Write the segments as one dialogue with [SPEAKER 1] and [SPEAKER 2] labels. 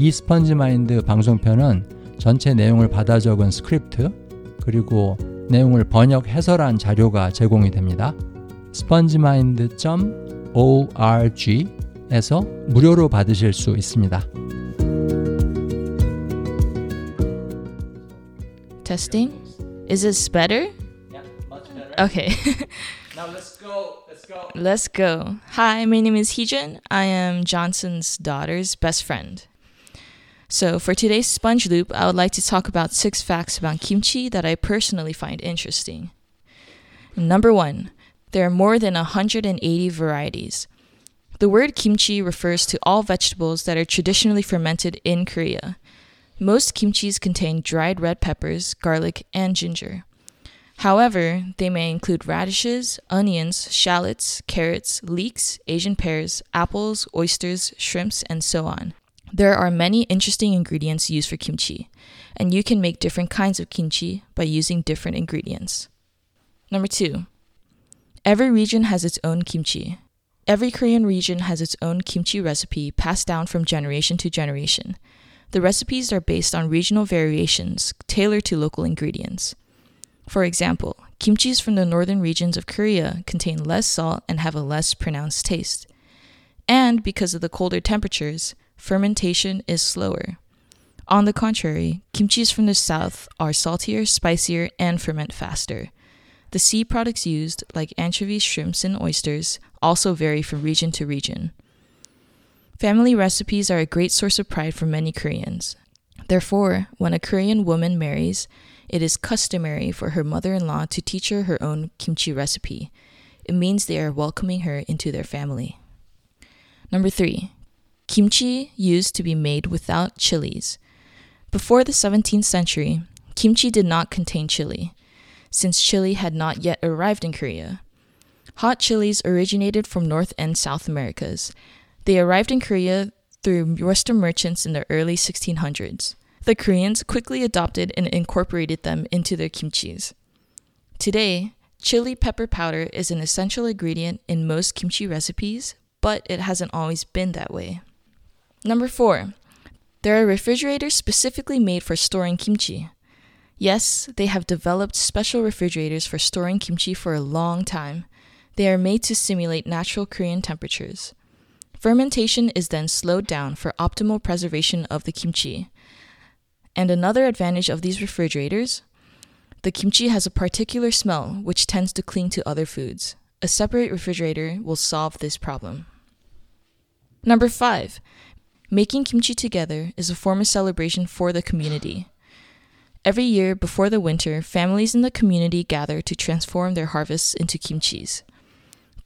[SPEAKER 1] 이 스펀지 마인드 방송편은 전체 내용을 받아 적은 스크립트 그리고 내용을 번역 해설한 자료가 제공이 됩니다. spongemind.org에서 무료로 받으실 수 있습니다.
[SPEAKER 2] Testing? Is this better?
[SPEAKER 1] Yeah, much better.
[SPEAKER 2] Okay.
[SPEAKER 1] Now let's go. Let's go.
[SPEAKER 2] Let's go. Hi, my name is Heejun. I am Johnson's daughter's best friend. So, for today's sponge loop, I would like to talk about six facts about kimchi that I personally find interesting. Number one, there are more than 180 varieties. The word kimchi refers to all vegetables that are traditionally fermented in Korea. Most kimchis contain dried red peppers, garlic, and ginger. However, they may include radishes, onions, shallots, carrots, leeks, Asian pears, apples, oysters, shrimps, and so on. There are many interesting ingredients used for kimchi, and you can make different kinds of kimchi by using different ingredients. Number two, every region has its own kimchi. Every Korean region has its own kimchi recipe passed down from generation to generation. The recipes are based on regional variations tailored to local ingredients. For example, kimchis from the northern regions of Korea contain less salt and have a less pronounced taste. And because of the colder temperatures, fermentation is slower. On the contrary, kimchis from the south are saltier, spicier, and ferment faster. The sea products used, like anchovies, shrimps, and oysters, also vary from region to region. Family recipes are a great source of pride for many Koreans. Therefore, when a Korean woman marries, it is customary for her mother in law to teach her her own kimchi recipe. It means they are welcoming her into their family. Number three, kimchi used to be made without chilies. Before the 17th century, kimchi did not contain chili, since chili had not yet arrived in Korea. Hot chilies originated from North and South Americas. They arrived in Korea through Western merchants in the early 1600s. The Koreans quickly adopted and incorporated them into their kimchis. Today, chili pepper powder is an essential ingredient in most kimchi recipes, but it hasn't always been that way. Number four, there are refrigerators specifically made for storing kimchi. Yes, they have developed special refrigerators for storing kimchi for a long time. They are made to simulate natural Korean temperatures. Fermentation is then slowed down for optimal preservation of the kimchi. And another advantage of these refrigerators the kimchi has a particular smell which tends to cling to other foods. A separate refrigerator will solve this problem. Number five, making kimchi together is a form of celebration for the community. Every year before the winter, families in the community gather to transform their harvests into kimchis.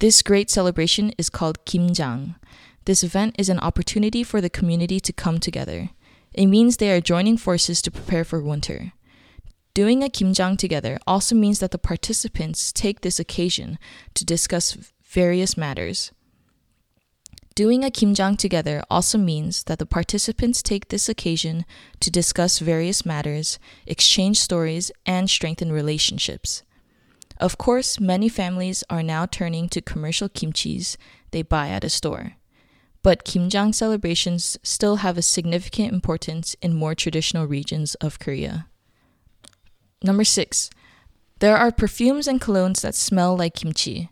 [SPEAKER 2] This great celebration is called Kimjang. This event is an opportunity for the community to come together. It means they are joining forces to prepare for winter. Doing a kimjang together also means that the participants take this occasion to discuss various matters. Doing a kimjang together also means that the participants take this occasion to discuss various matters, exchange stories, and strengthen relationships. Of course, many families are now turning to commercial kimchis they buy at a store. But kimjang celebrations still have a significant importance in more traditional regions of Korea. Number 6. There are perfumes and colognes that smell like kimchi.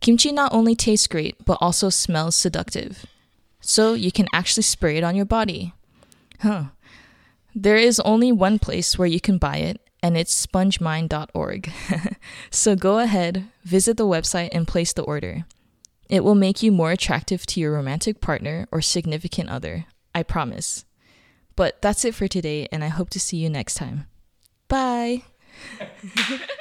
[SPEAKER 2] Kimchi not only tastes great, but also smells seductive. So you can actually spray it on your body. Huh. There is only one place where you can buy it, and it's spongemind.org. so go ahead, visit the website, and place the order. It will make you more attractive to your romantic partner or significant other. I promise. But that's it for today, and I hope to see you next time. Bye.